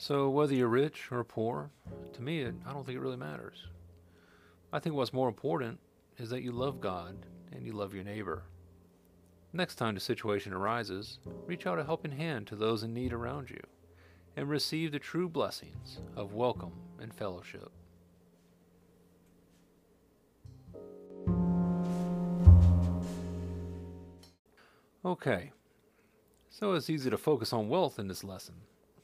So, whether you're rich or poor, to me, it, I don't think it really matters. I think what's more important is that you love God and you love your neighbor. Next time the situation arises, reach out a helping hand to those in need around you and receive the true blessings of welcome and fellowship. Okay, so it's easy to focus on wealth in this lesson.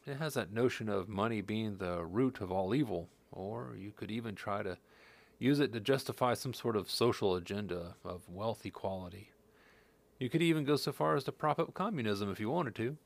It has that notion of money being the root of all evil, or you could even try to use it to justify some sort of social agenda of wealth equality. You could even go so far as to prop up communism if you wanted to.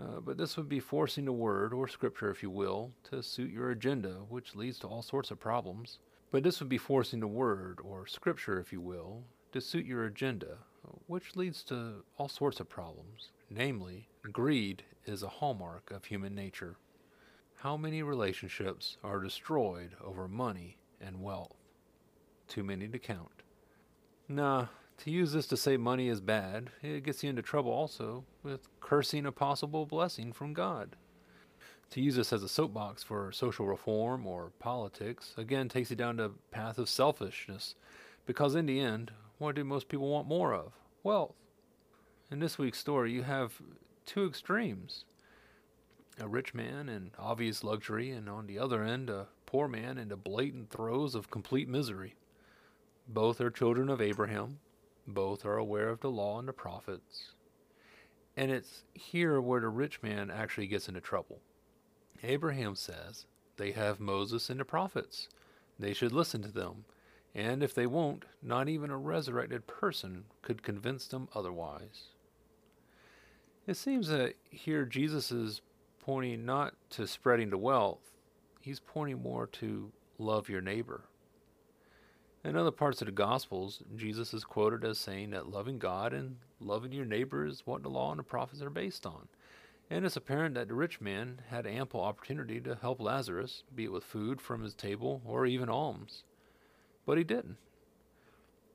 Uh, but this would be forcing the word, or scripture if you will, to suit your agenda, which leads to all sorts of problems. But this would be forcing the word, or scripture if you will, to suit your agenda, which leads to all sorts of problems. Namely, greed is a hallmark of human nature. How many relationships are destroyed over money and wealth? Too many to count. Nah, to use this to say money is bad, it gets you into trouble also with cursing a possible blessing from God. To use this as a soapbox for social reform or politics, again, takes you down the path of selfishness, because in the end, what do most people want more of? Wealth. In this week's story, you have two extremes a rich man in obvious luxury, and on the other end, a poor man in the blatant throes of complete misery. Both are children of Abraham, both are aware of the law and the prophets. And it's here where the rich man actually gets into trouble. Abraham says they have Moses and the prophets. They should listen to them. And if they won't, not even a resurrected person could convince them otherwise. It seems that here Jesus is pointing not to spreading the wealth, he's pointing more to love your neighbor. In other parts of the Gospels, Jesus is quoted as saying that loving God and loving your neighbor is what the law and the prophets are based on. And it's apparent that the rich man had ample opportunity to help Lazarus, be it with food from his table or even alms. But he didn't.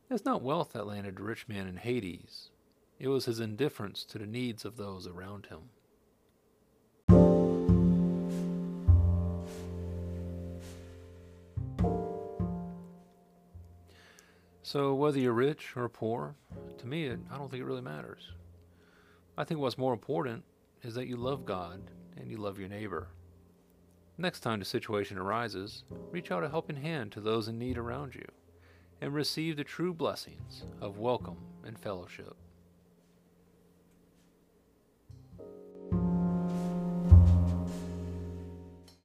It's not wealth that landed the rich man in Hades, it was his indifference to the needs of those around him. So, whether you're rich or poor, to me, it, I don't think it really matters. I think what's more important is that you love God and you love your neighbor. Next time the situation arises, reach out a helping hand to those in need around you and receive the true blessings of welcome and fellowship.